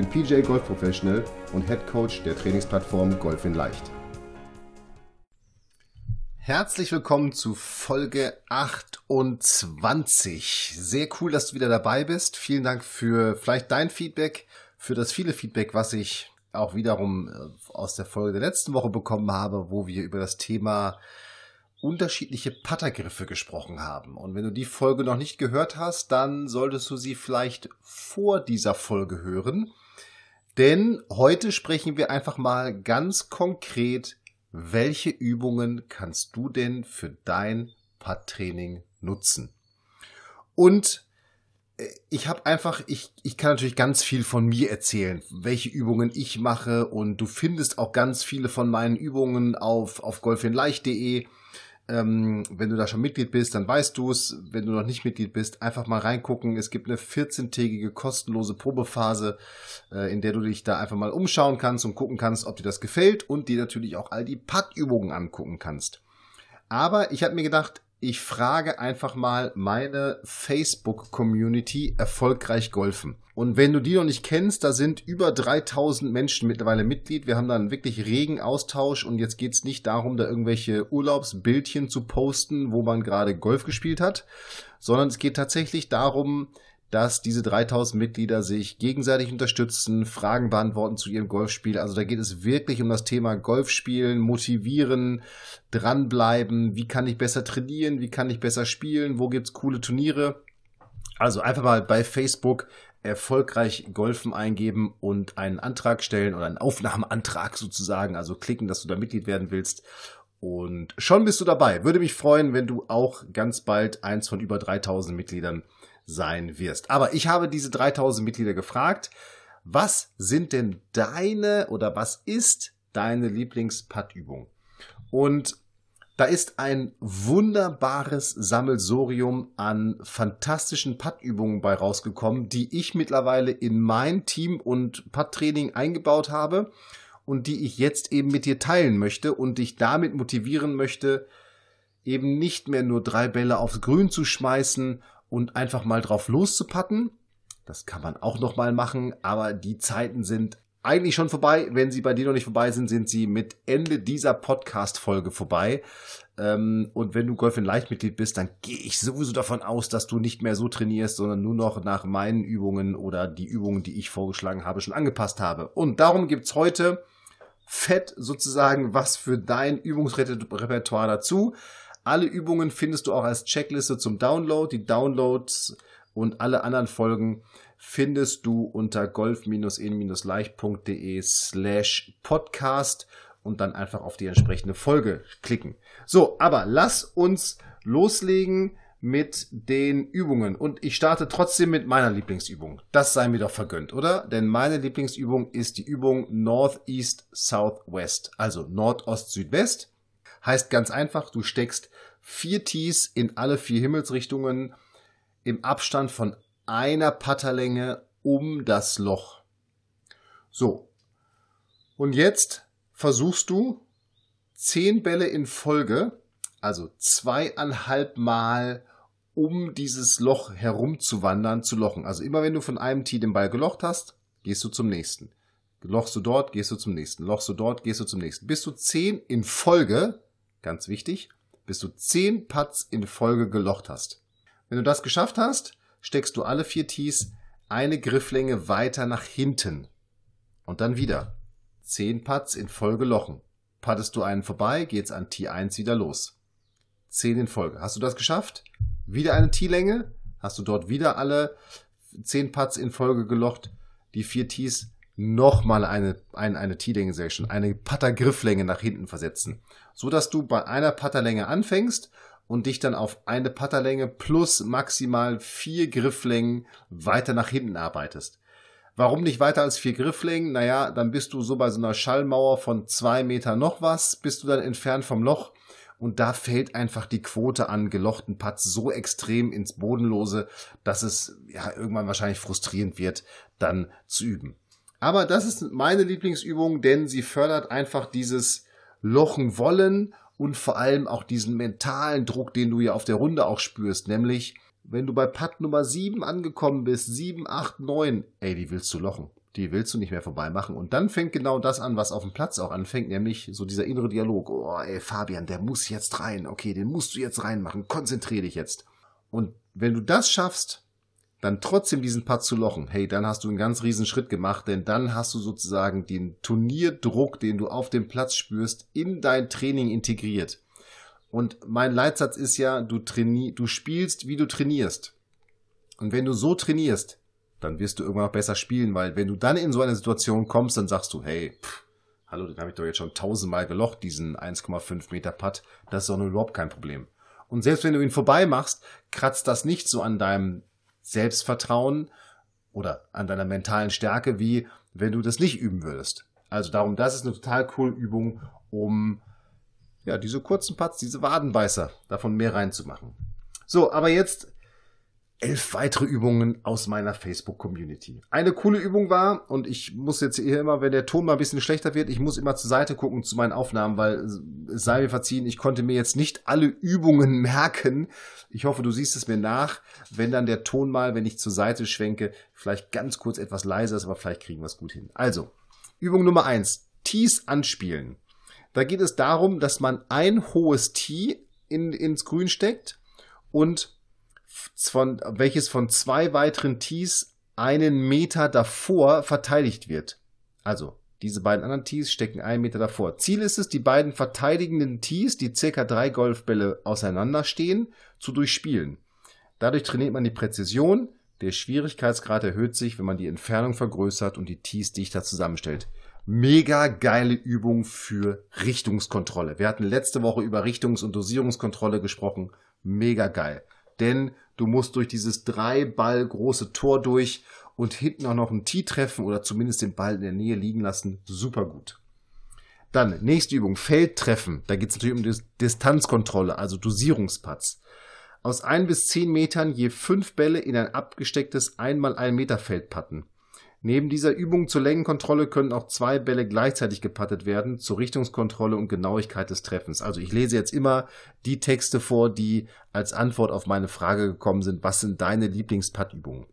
bin PJ Golf Professional und Head Coach der Trainingsplattform Golf in Leicht. Herzlich willkommen zu Folge 28. Sehr cool, dass du wieder dabei bist. Vielen Dank für vielleicht dein Feedback, für das viele Feedback, was ich auch wiederum äh, aus der Folge der letzten Woche bekommen habe, wo wir über das Thema unterschiedliche Puttergriffe gesprochen haben. Und wenn du die Folge noch nicht gehört hast, dann solltest du sie vielleicht vor dieser Folge hören. Denn heute sprechen wir einfach mal ganz konkret, welche Übungen kannst du denn für dein Putt-Training nutzen? Und äh, ich habe einfach, ich, ich kann natürlich ganz viel von mir erzählen, welche Übungen ich mache und du findest auch ganz viele von meinen Übungen auf, auf golfinleicht.de. Ähm, wenn du da schon Mitglied bist, dann weißt du es. Wenn du noch nicht Mitglied bist, einfach mal reingucken. Es gibt eine 14-tägige kostenlose Probephase, äh, in der du dich da einfach mal umschauen kannst und gucken kannst, ob dir das gefällt und dir natürlich auch all die Putt-Übungen angucken kannst. Aber ich habe mir gedacht, ich frage einfach mal meine Facebook-Community erfolgreich golfen. Und wenn du die noch nicht kennst, da sind über 3000 Menschen mittlerweile Mitglied. Wir haben da einen wirklich regen Austausch und jetzt geht's nicht darum, da irgendwelche Urlaubsbildchen zu posten, wo man gerade Golf gespielt hat, sondern es geht tatsächlich darum, dass diese 3000 Mitglieder sich gegenseitig unterstützen, Fragen beantworten zu ihrem Golfspiel. Also da geht es wirklich um das Thema Golfspielen, motivieren, dranbleiben, wie kann ich besser trainieren, wie kann ich besser spielen, wo gibt's coole Turniere. Also einfach mal bei Facebook erfolgreich Golfen eingeben und einen Antrag stellen oder einen Aufnahmeantrag sozusagen, also klicken, dass du da Mitglied werden willst. Und schon bist du dabei. Würde mich freuen, wenn du auch ganz bald eins von über 3000 Mitgliedern sein wirst. Aber ich habe diese 3000 Mitglieder gefragt, was sind denn deine oder was ist deine Lieblings-Putt-Übung? Und da ist ein wunderbares Sammelsorium an fantastischen Putt-Übungen bei rausgekommen, die ich mittlerweile in mein Team und Putt-Training eingebaut habe und die ich jetzt eben mit dir teilen möchte und dich damit motivieren möchte, eben nicht mehr nur drei Bälle aufs Grün zu schmeißen und einfach mal drauf loszupatten. Das kann man auch noch mal machen, aber die Zeiten sind eigentlich schon vorbei. Wenn sie bei dir noch nicht vorbei sind, sind sie mit Ende dieser Podcast-Folge vorbei. Ähm, und wenn du Golf in Leichtmitglied bist, dann gehe ich sowieso davon aus, dass du nicht mehr so trainierst, sondern nur noch nach meinen Übungen oder die Übungen, die ich vorgeschlagen habe, schon angepasst habe. Und darum gibt's heute fett sozusagen was für dein Übungsrepertoire dazu. Alle Übungen findest du auch als Checkliste zum Download. Die Downloads und alle anderen Folgen findest du unter golf-in-leicht.de slash podcast und dann einfach auf die entsprechende Folge klicken. So, aber lass uns loslegen mit den Übungen. Und ich starte trotzdem mit meiner Lieblingsübung. Das sei mir doch vergönnt, oder? Denn meine Lieblingsübung ist die Übung Northeast Southwest. Also Nordost Südwest. Heißt ganz einfach, du steckst vier Tees in alle vier Himmelsrichtungen im Abstand von einer Patterlänge um das Loch. So. Und jetzt versuchst du zehn Bälle in Folge, also zweieinhalb Mal um dieses Loch herumzuwandern, zu lochen. Also immer wenn du von einem Tee den Ball gelocht hast, gehst du zum nächsten. Lochst du dort, gehst du zum nächsten. Lochst du dort, gehst du zum nächsten. Bis du zehn in Folge, ganz wichtig, bis du zehn Putts in Folge gelocht hast. Wenn du das geschafft hast, steckst du alle vier Tees eine Grifflänge weiter nach hinten. Und dann wieder. Zehn Putts in Folge lochen. Pattest du einen vorbei, geht's an T1 wieder los. Zehn in Folge. Hast du das geschafft? Wieder eine T-Länge. Hast du dort wieder alle zehn Putts in Folge gelocht. Die vier Tees nochmal eine, eine, eine ich schon, eine Puttergrifflänge nach hinten versetzen. So dass du bei einer Putterlänge anfängst und dich dann auf eine Putterlänge plus maximal vier Grifflängen weiter nach hinten arbeitest. Warum nicht weiter als vier Grifflängen? Naja, dann bist du so bei so einer Schallmauer von zwei Meter noch was, bist du dann entfernt vom Loch. Und da fällt einfach die Quote an gelochten Putts so extrem ins Bodenlose, dass es ja irgendwann wahrscheinlich frustrierend wird, dann zu üben. Aber das ist meine Lieblingsübung, denn sie fördert einfach dieses Lochen wollen und vor allem auch diesen mentalen Druck, den du ja auf der Runde auch spürst, nämlich wenn du bei Putt Nummer 7 angekommen bist, 7, 8, 9, ey, die willst du lochen. Die willst du nicht mehr vorbei machen. Und dann fängt genau das an, was auf dem Platz auch anfängt, nämlich so dieser innere Dialog. Oh, ey, Fabian, der muss jetzt rein. Okay, den musst du jetzt reinmachen. Konzentrier dich jetzt. Und wenn du das schaffst, dann trotzdem diesen Putt zu lochen, hey, dann hast du einen ganz riesen Schritt gemacht, denn dann hast du sozusagen den Turnierdruck, den du auf dem Platz spürst, in dein Training integriert. Und mein Leitsatz ist ja, du traini du spielst, wie du trainierst. Und wenn du so trainierst, dann wirst du irgendwann auch besser spielen, weil wenn du dann in so eine Situation kommst, dann sagst du, hey, pff, hallo, den habe ich doch jetzt schon tausendmal gelocht, diesen 1,5 Meter Putt, das ist doch nur überhaupt kein Problem. Und selbst wenn du ihn vorbei machst, kratzt das nicht so an deinem Selbstvertrauen oder an deiner mentalen Stärke, wie wenn du das nicht üben würdest. Also darum, das ist eine total coole Übung, um ja, diese kurzen Putts, diese Wadenbeißer, davon mehr reinzumachen. So, aber jetzt elf weitere Übungen aus meiner Facebook-Community. Eine coole Übung war, und ich muss jetzt hier immer, wenn der Ton mal ein bisschen schlechter wird, ich muss immer zur Seite gucken zu meinen Aufnahmen, weil es sei mir verziehen, ich konnte mir jetzt nicht alle Übungen merken. Ich hoffe, du siehst es mir nach, wenn dann der Ton mal, wenn ich zur Seite schwenke, vielleicht ganz kurz etwas leiser ist, aber vielleicht kriegen wir es gut hin. Also, Übung Nummer eins: Tees anspielen. Da geht es darum, dass man ein hohes Tee in, ins Grün steckt und von, welches von zwei weiteren Tees einen Meter davor verteidigt wird. Also, diese beiden anderen Tees stecken einen Meter davor. Ziel ist es, die beiden verteidigenden Tees, die circa drei Golfbälle auseinanderstehen, zu durchspielen. Dadurch trainiert man die Präzision, der Schwierigkeitsgrad erhöht sich, wenn man die Entfernung vergrößert und die Tees dichter zusammenstellt. Mega geile Übung für Richtungskontrolle. Wir hatten letzte Woche über Richtungs- und Dosierungskontrolle gesprochen. Mega geil denn du musst durch dieses drei Ball große Tor durch und hinten auch noch ein Tee treffen oder zumindest den Ball in der Nähe liegen lassen. Super gut. Dann, nächste Übung, Feldtreffen. Da geht es natürlich um Distanzkontrolle, also Dosierungspatz. Aus ein bis zehn Metern je fünf Bälle in ein abgestecktes einmal ein Meter Feld patten. Neben dieser Übung zur Längenkontrolle können auch zwei Bälle gleichzeitig gepattet werden, zur Richtungskontrolle und Genauigkeit des Treffens. Also ich lese jetzt immer die Texte vor, die als Antwort auf meine Frage gekommen sind, was sind deine Lieblingsputtübungen?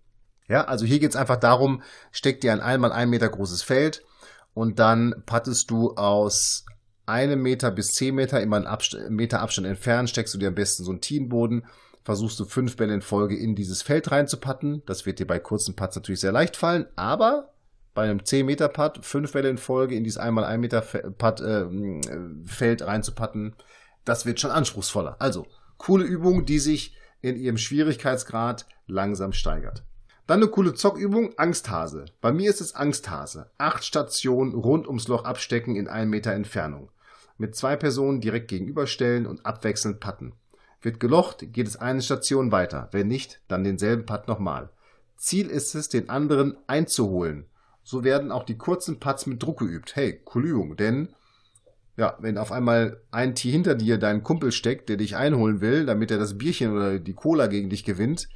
Ja, also hier geht es einfach darum, steck dir ein einmal ein Meter großes Feld und dann pattest du aus einem Meter bis zehn Meter immer einen Abst Meter Abstand entfernt, steckst du dir am besten so einen Teamboden versuchst du fünf Bälle in Folge in dieses Feld reinzupatten. Das wird dir bei kurzen Putts natürlich sehr leicht fallen, aber bei einem 10 Meter Putt fünf Bälle in Folge in dieses einmal 1 Meter Putt, äh, Feld reinzupatten, das wird schon anspruchsvoller. Also, coole Übung, die sich in ihrem Schwierigkeitsgrad langsam steigert. Dann eine coole Zockübung, Angsthase. Bei mir ist es Angsthase. Acht Stationen rund ums Loch abstecken in 1 Meter Entfernung. Mit zwei Personen direkt gegenüberstellen und abwechselnd patten. Wird gelocht, geht es eine Station weiter. Wenn nicht, dann denselben Putt nochmal. Ziel ist es, den anderen einzuholen. So werden auch die kurzen Putts mit Druck geübt. Hey, coole denn ja, wenn auf einmal ein Tee hinter dir deinen Kumpel steckt, der dich einholen will, damit er das Bierchen oder die Cola gegen dich gewinnt,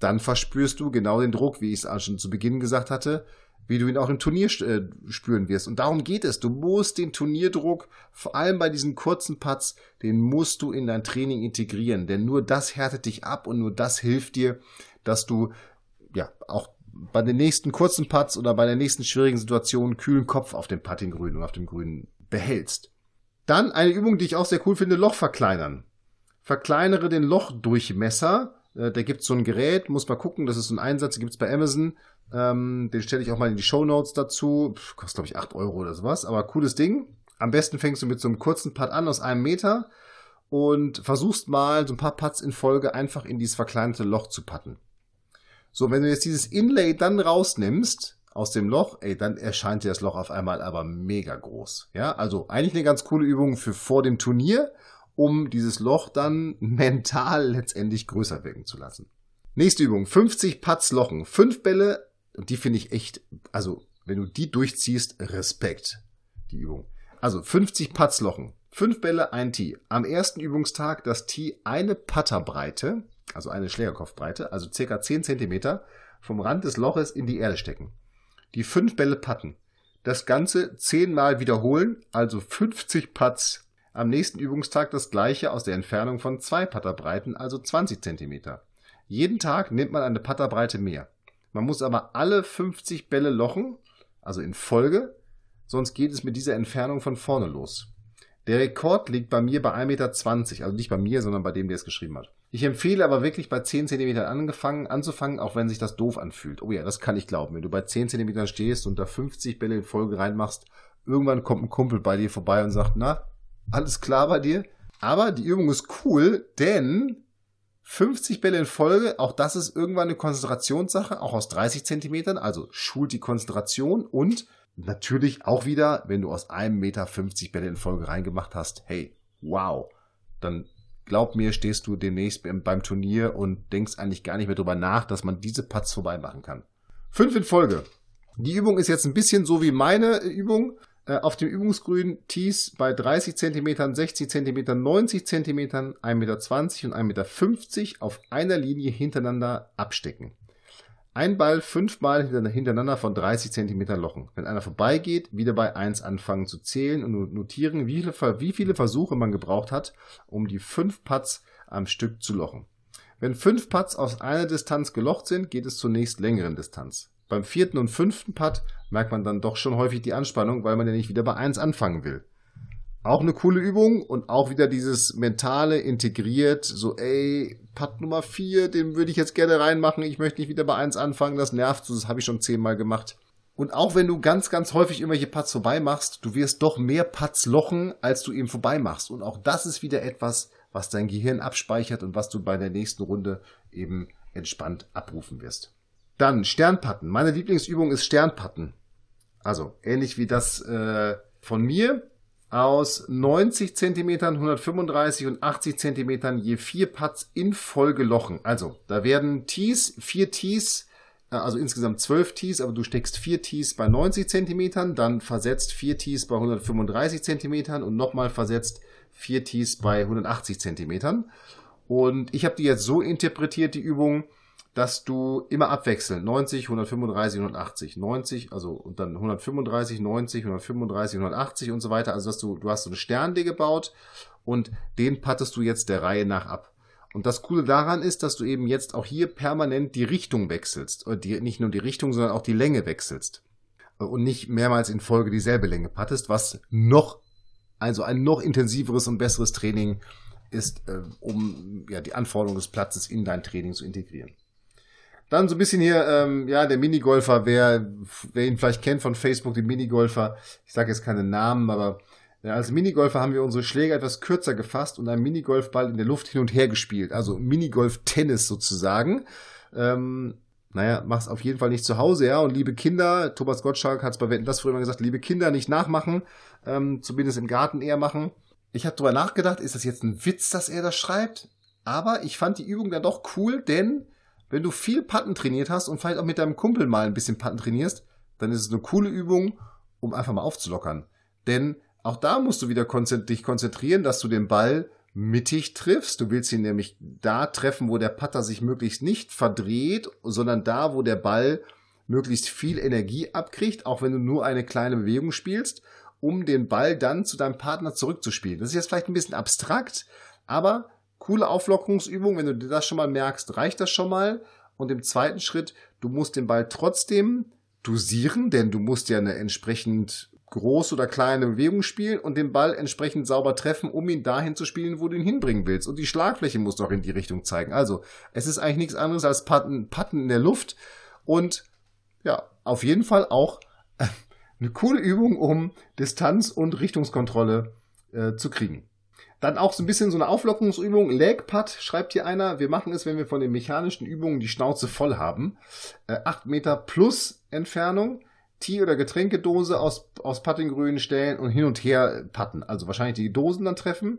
dann verspürst du genau den Druck, wie ich es schon zu Beginn gesagt hatte wie du ihn auch im Turnier äh, spüren wirst. Und darum geht es. Du musst den Turnierdruck, vor allem bei diesen kurzen Putts, den musst du in dein Training integrieren. Denn nur das härtet dich ab und nur das hilft dir, dass du ja auch bei den nächsten kurzen Putts oder bei der nächsten schwierigen Situation kühlen Kopf auf dem Puttinggrün und auf dem Grün behältst. Dann eine Übung, die ich auch sehr cool finde, Loch verkleinern. Verkleinere den Lochdurchmesser. Äh, da gibt es so ein Gerät, muss mal gucken, das ist so ein Einsatz, gibt es bei Amazon. Ähm, den stelle ich auch mal in die Show Notes dazu. Pff, kostet, glaube ich, 8 Euro oder sowas. Aber cooles Ding. Am besten fängst du mit so einem kurzen Putt an aus einem Meter und versuchst mal so ein paar Putts in Folge einfach in dieses verkleinerte Loch zu putten. So, wenn du jetzt dieses Inlay dann rausnimmst aus dem Loch, ey, dann erscheint dir das Loch auf einmal aber mega groß. Ja, also eigentlich eine ganz coole Übung für vor dem Turnier, um dieses Loch dann mental letztendlich größer wirken zu lassen. Nächste Übung, 50 Putts lochen. Fünf Bälle Und die finde ich echt, also wenn du die durchziehst, Respekt, die Übung. Also 50 Patzlochen, 5 Bälle, ein Tee. Am ersten Übungstag das Tee eine Patterbreite, also eine Schlägerkopfbreite, also circa 10 Zentimeter, vom Rand des Loches in die Erde stecken. Die 5 Bälle patten. Das Ganze 10 Mal wiederholen, also 50 Putts. Am nächsten Übungstag das gleiche aus der Entfernung von zwei Patterbreiten, also 20 Zentimeter. Jeden Tag nimmt man eine Patterbreite mehr. Man muss aber alle 50 Bälle lochen, also in Folge, sonst geht es mit dieser Entfernung von vorne los. Der Rekord liegt bei mir bei 1,20 Meter, also nicht bei mir, sondern bei dem, der es geschrieben hat. Ich empfehle aber wirklich bei 10 cm angefangen, anzufangen, auch wenn sich das doof anfühlt. Oh ja, das kann ich glauben. Wenn du bei 10 cm stehst und da 50 Bälle in Folge reinmachst, irgendwann kommt ein Kumpel bei dir vorbei und sagt, na, alles klar bei dir? Aber die Übung ist cool, denn 50 Bälle in Folge, auch das ist irgendwann eine Konzentrationssache, auch aus 30 Zentimetern, also schult die Konzentration und natürlich auch wieder, wenn du aus einem Meter 50 Bälle in Folge reingemacht hast, hey, wow, dann glaub mir, stehst du demnächst beim Turnier und denkst eigentlich gar nicht mehr drüber nach, dass man diese Putts vorbei machen kann. Fünf in Folge. Die Übung ist jetzt ein bisschen so wie meine Übung. Äh, auf dem Übungsgrün Tees bei 30 cm, 60 cm, 90 cm, 1,20 Meter und 1,50 Meter auf einer Linie hintereinander abstecken. Ein Ball fünfmal hintereinander von 30 cm lochen. Wenn einer vorbeigeht, wieder bei 1 anfangen zu zählen und notieren, wie viele, wie viele Versuche man gebraucht hat, um die fünf Putts am Stück zu lochen. Wenn fünf Putts aus einer Distanz gelocht sind, geht es zur nächst längeren Distanz. Beim vierten und fünften Putt merkt man dann doch schon häufig die Anspannung, weil man ja nicht wieder bei 1 anfangen will. Auch eine coole Übung und auch wieder dieses mentale integriert, so ey, Putt Nummer 4, den würde ich jetzt gerne reinmachen, ich möchte nicht wieder bei 1 anfangen, das nervt, das habe ich schon zehnmal gemacht. Und auch wenn du ganz, ganz häufig irgendwelche Putts vorbei machst, du wirst doch mehr Putts lochen, als du eben vorbei machst. Und auch das ist wieder etwas, was dein Gehirn abspeichert und was du bei der nächsten Runde eben entspannt abrufen wirst. Dann Sternpatten. Meine Lieblingsübung ist Sternpatten. Also ähnlich wie das äh, von mir aus 90 Zentimetern, 135 und 80 Zentimetern je vier Putts in Folge lochen. Also da werden Tees, vier Tees, äh, also insgesamt zwölf Tees, aber du steckst vier Tees bei 90 Zentimetern, dann versetzt vier Tees bei 135 Zentimetern und nochmal versetzt vier Tees bei 180 Zentimetern. Und ich habe die jetzt so interpretiert, die Übung, dass du immer abwechseln. 90, 135, 180, 90, also und dann 135, 90, 135, 180 und so weiter. Also dass du, du hast so eine Sternde gebaut und den pattest du jetzt der Reihe nach ab. Und das Coole daran ist, dass du eben jetzt auch hier permanent die Richtung wechselst. Oder die, nicht nur die Richtung, sondern auch die Länge wechselst. Und nicht mehrmals in Folge dieselbe Länge pattest, was noch, also ein noch intensiveres und besseres Training ist, äh, um ja, die Anforderungen des Platzes in dein Training zu integrieren. Dann so ein bisschen hier, ähm, ja, der Minigolfer, wer, wer ihn vielleicht kennt von Facebook, die Minigolfer, ich sage jetzt keine Namen, aber ja, als Minigolfer haben wir unsere Schläger etwas kürzer gefasst und einen Minigolfball in der Luft hin und her gespielt. Also Minigolf-Tennis sozusagen. Ähm, naja, mach's auf jeden Fall nicht zu Hause, ja. Und liebe Kinder, Thomas Gottschalk hat es bei Wetten das früher mal gesagt, liebe Kinder nicht nachmachen, ähm, zumindest im Garten eher machen. Ich habe drüber nachgedacht, ist das jetzt ein Witz, dass er das schreibt? Aber ich fand die Übung dann doch cool, denn wenn du viel Patten trainiert hast und vielleicht auch mit deinem Kumpel mal ein bisschen Patten trainierst, dann ist es eine coole Übung, um einfach mal aufzulockern. Denn auch da musst du wieder dich konzentrieren, dass du den Ball mittig triffst. Du willst ihn nämlich da treffen, wo der Putter sich möglichst nicht verdreht, sondern da, wo der Ball möglichst viel Energie abkriegt, auch wenn du nur eine kleine Bewegung spielst, um den Ball dann zu deinem Partner zurückzuspielen. Das ist jetzt vielleicht ein bisschen abstrakt, aber coole Auflockerungsübung. Wenn du dir das schon mal merkst, reicht das schon mal. Und im zweiten Schritt, du musst den Ball trotzdem dosieren, denn du musst ja eine entsprechend große oder kleine Bewegung spielen und den Ball entsprechend sauber treffen, um ihn dahin zu spielen, wo du ihn hinbringen willst. Und die Schlagfläche muss auch in die Richtung zeigen. Also, es ist eigentlich nichts anderes als Patten, Patten in der Luft und ja, auf jeden Fall auch eine coole Übung, um Distanz und Richtungskontrolle äh, zu kriegen. Dann auch so ein bisschen so eine Auflockerungsübung. Leg Putt, schreibt hier einer. Wir machen es, wenn wir von den mechanischen Übungen die Schnauze voll haben. Äh, 8 Meter plus Entfernung. Tee- oder Getränkedose aus, aus Puttinggrün stellen und hin und her putten. Also wahrscheinlich die Dosen dann treffen.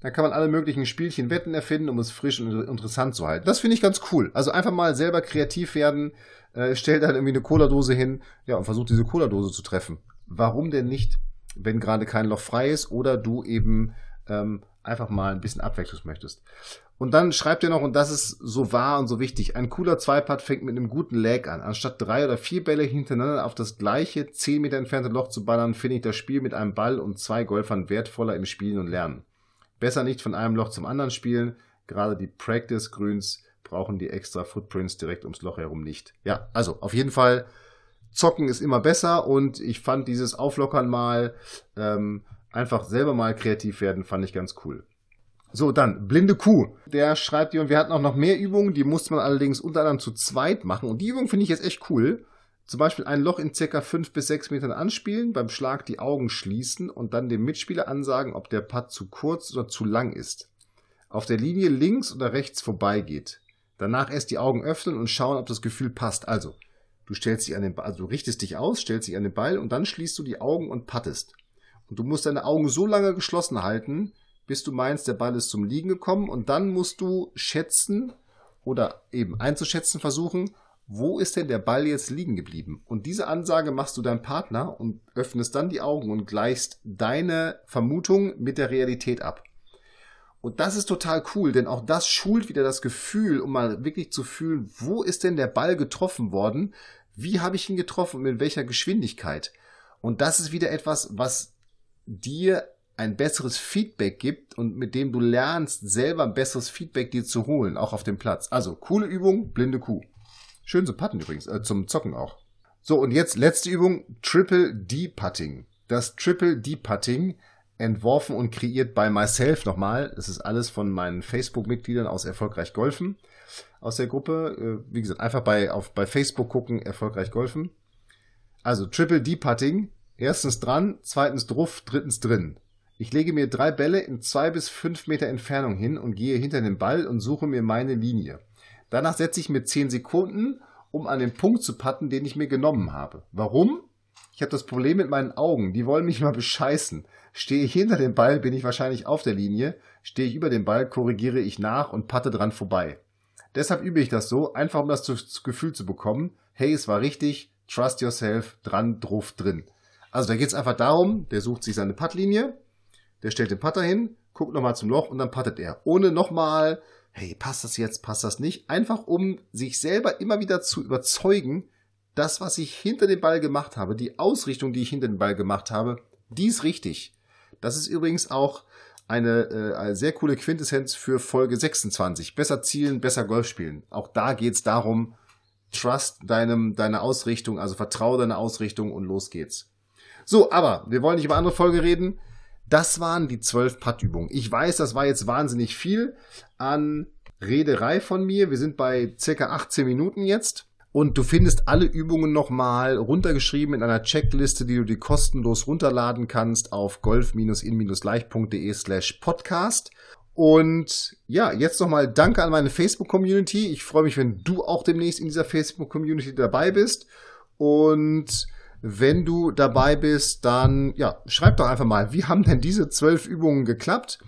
Da kann man alle möglichen Spielchen, Wetten erfinden, um es frisch und interessant zu halten. Das finde ich ganz cool. Also einfach mal selber kreativ werden, äh, stellt dann irgendwie eine Cola-Dose hin, ja, und versucht diese Cola-Dose zu treffen. Warum denn nicht, wenn gerade kein Loch frei ist oder du eben ähm, einfach mal ein bisschen Abwechslung möchtest. Und dann schreibt er noch, und das ist so wahr und so wichtig, ein cooler Zweipad fängt mit einem guten Lag an. Anstatt drei oder vier Bälle hintereinander auf das gleiche zehn Meter entfernte Loch zu ballern, finde ich das Spiel mit einem Ball und zwei Golfern wertvoller im Spielen und Lernen. Besser nicht von einem Loch zum anderen spielen. Gerade die Practice-Grüns brauchen die extra Footprints direkt ums Loch herum nicht. Ja, also auf jeden Fall, zocken ist immer besser und ich fand dieses Auflockern mal, ähm, einfach selber mal kreativ werden, fand ich ganz cool. So, dann, blinde Kuh. Der schreibt hier, und wir hatten auch noch mehr Übungen, die musste man allerdings unter anderem zu zweit machen. Und die Übung finde ich jetzt echt cool. Zum Beispiel ein Loch in circa fünf bis sechs Metern anspielen, beim Schlag die Augen schließen und dann dem Mitspieler ansagen, ob der Putt zu kurz oder zu lang ist. Auf der Linie links oder rechts vorbeigeht. Danach erst die Augen öffnen und schauen, ob das Gefühl passt. Also, du stellst dich an den Ball, also du richtest dich aus, stellst dich an den Ball und dann schließt du die Augen und pattest. Und du musst deine Augen so lange geschlossen halten, bis du meinst, der Ball ist zum Liegen gekommen und dann musst du schätzen oder eben einzuschätzen versuchen, wo ist denn der Ball jetzt liegen geblieben? Und diese Ansage machst du deinem Partner und öffnest dann die Augen und gleichst deine Vermutung mit der Realität ab. Und das ist total cool, denn auch das schult wieder das Gefühl, um mal wirklich zu fühlen, wo ist denn der Ball getroffen worden? Wie habe ich ihn getroffen und mit welcher Geschwindigkeit? Und das ist wieder etwas, was dir ein besseres Feedback gibt und mit dem du lernst, selber ein besseres Feedback dir zu holen, auch auf dem Platz. Also, coole Übung, blinde Kuh. Schön zum Putten übrigens, äh, zum Zocken auch. So, und jetzt letzte Übung, Triple D-Putting. Das Triple D-Putting, entworfen und kreiert bei myself nochmal. Das ist alles von meinen Facebook-Mitgliedern aus Erfolgreich Golfen. Aus der Gruppe, äh, wie gesagt, einfach bei, auf, bei Facebook gucken, Erfolgreich Golfen. Also, Triple D-Putting. Erstens dran, zweitens drauf, drittens drin. Ich lege mir drei Bälle in zwei bis fünf Meter Entfernung hin und gehe hinter den Ball und suche mir meine Linie. Danach setze ich mir zehn Sekunden, um an den Punkt zu patten, den ich mir genommen habe. Warum? Ich habe das Problem mit meinen Augen. Die wollen mich mal bescheißen. Stehe ich hinter dem Ball, bin ich wahrscheinlich auf der Linie. Stehe ich über dem Ball, korrigiere ich nach und patte dran vorbei. Deshalb übe ich das so, einfach um das Gefühl zu bekommen, hey, es war richtig, trust yourself, dran, drauf, drin. Also da geht es einfach darum, der sucht sich seine Puttlinie, der stellt den Putter hin, guckt nochmal zum Loch und dann puttet er. Ohne nochmal, hey, passt das jetzt, passt das nicht? Einfach um sich selber immer wieder zu überzeugen, das, was ich hinter dem Ball gemacht habe, die Ausrichtung, die ich hinter dem Ball gemacht habe, die ist richtig. Das ist übrigens auch eine, äh, eine sehr coole Quintessenz für Folge 26. Besser zielen, besser Golf spielen. Auch da geht es darum, trust deinem, deine Ausrichtung, also vertraue deine Ausrichtung und los geht's. So, aber wir wollen nicht über andere Folge reden. Das waren die zwölf Puttübungen. Ich weiß, das war jetzt wahnsinnig viel an Rederei von mir. Wir sind bei circa 18 Minuten jetzt. Und du findest alle Übungen nochmal runtergeschrieben in einer Checkliste, die du dir kostenlos runterladen kannst auf golf-in-leicht.de slash podcast. Und ja, jetzt nochmal Danke an meine Facebook-Community. Ich freue mich, wenn du auch demnächst in dieser Facebook-Community dabei bist. Und wenn du dabei bist, dann ja, schreib doch einfach mal, wie haben denn diese zwölf Übungen geklappt?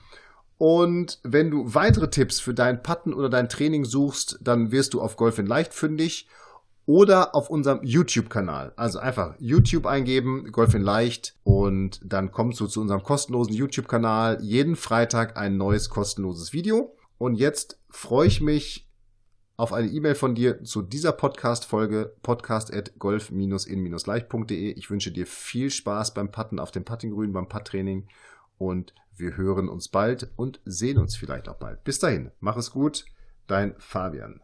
Und wenn du weitere Tipps für dein Putten oder dein Training suchst, dann wirst du auf Golf in Leicht fündig oder auf unserem YouTube-Kanal. Also einfach YouTube eingeben, Golf in Leicht und dann kommst du zu unserem kostenlosen YouTube-Kanal. Jeden Freitag ein neues kostenloses Video. Und jetzt freue ich mich auf eine E-Mail von dir zu dieser Podcast-Folge podcast at golf-in-leicht.de. Ich wünsche dir viel Spaß beim Putten auf dem Puttinggrün, beim Putt-Training und wir hören uns bald und sehen uns vielleicht auch bald. Bis dahin, mach es gut, dein Fabian.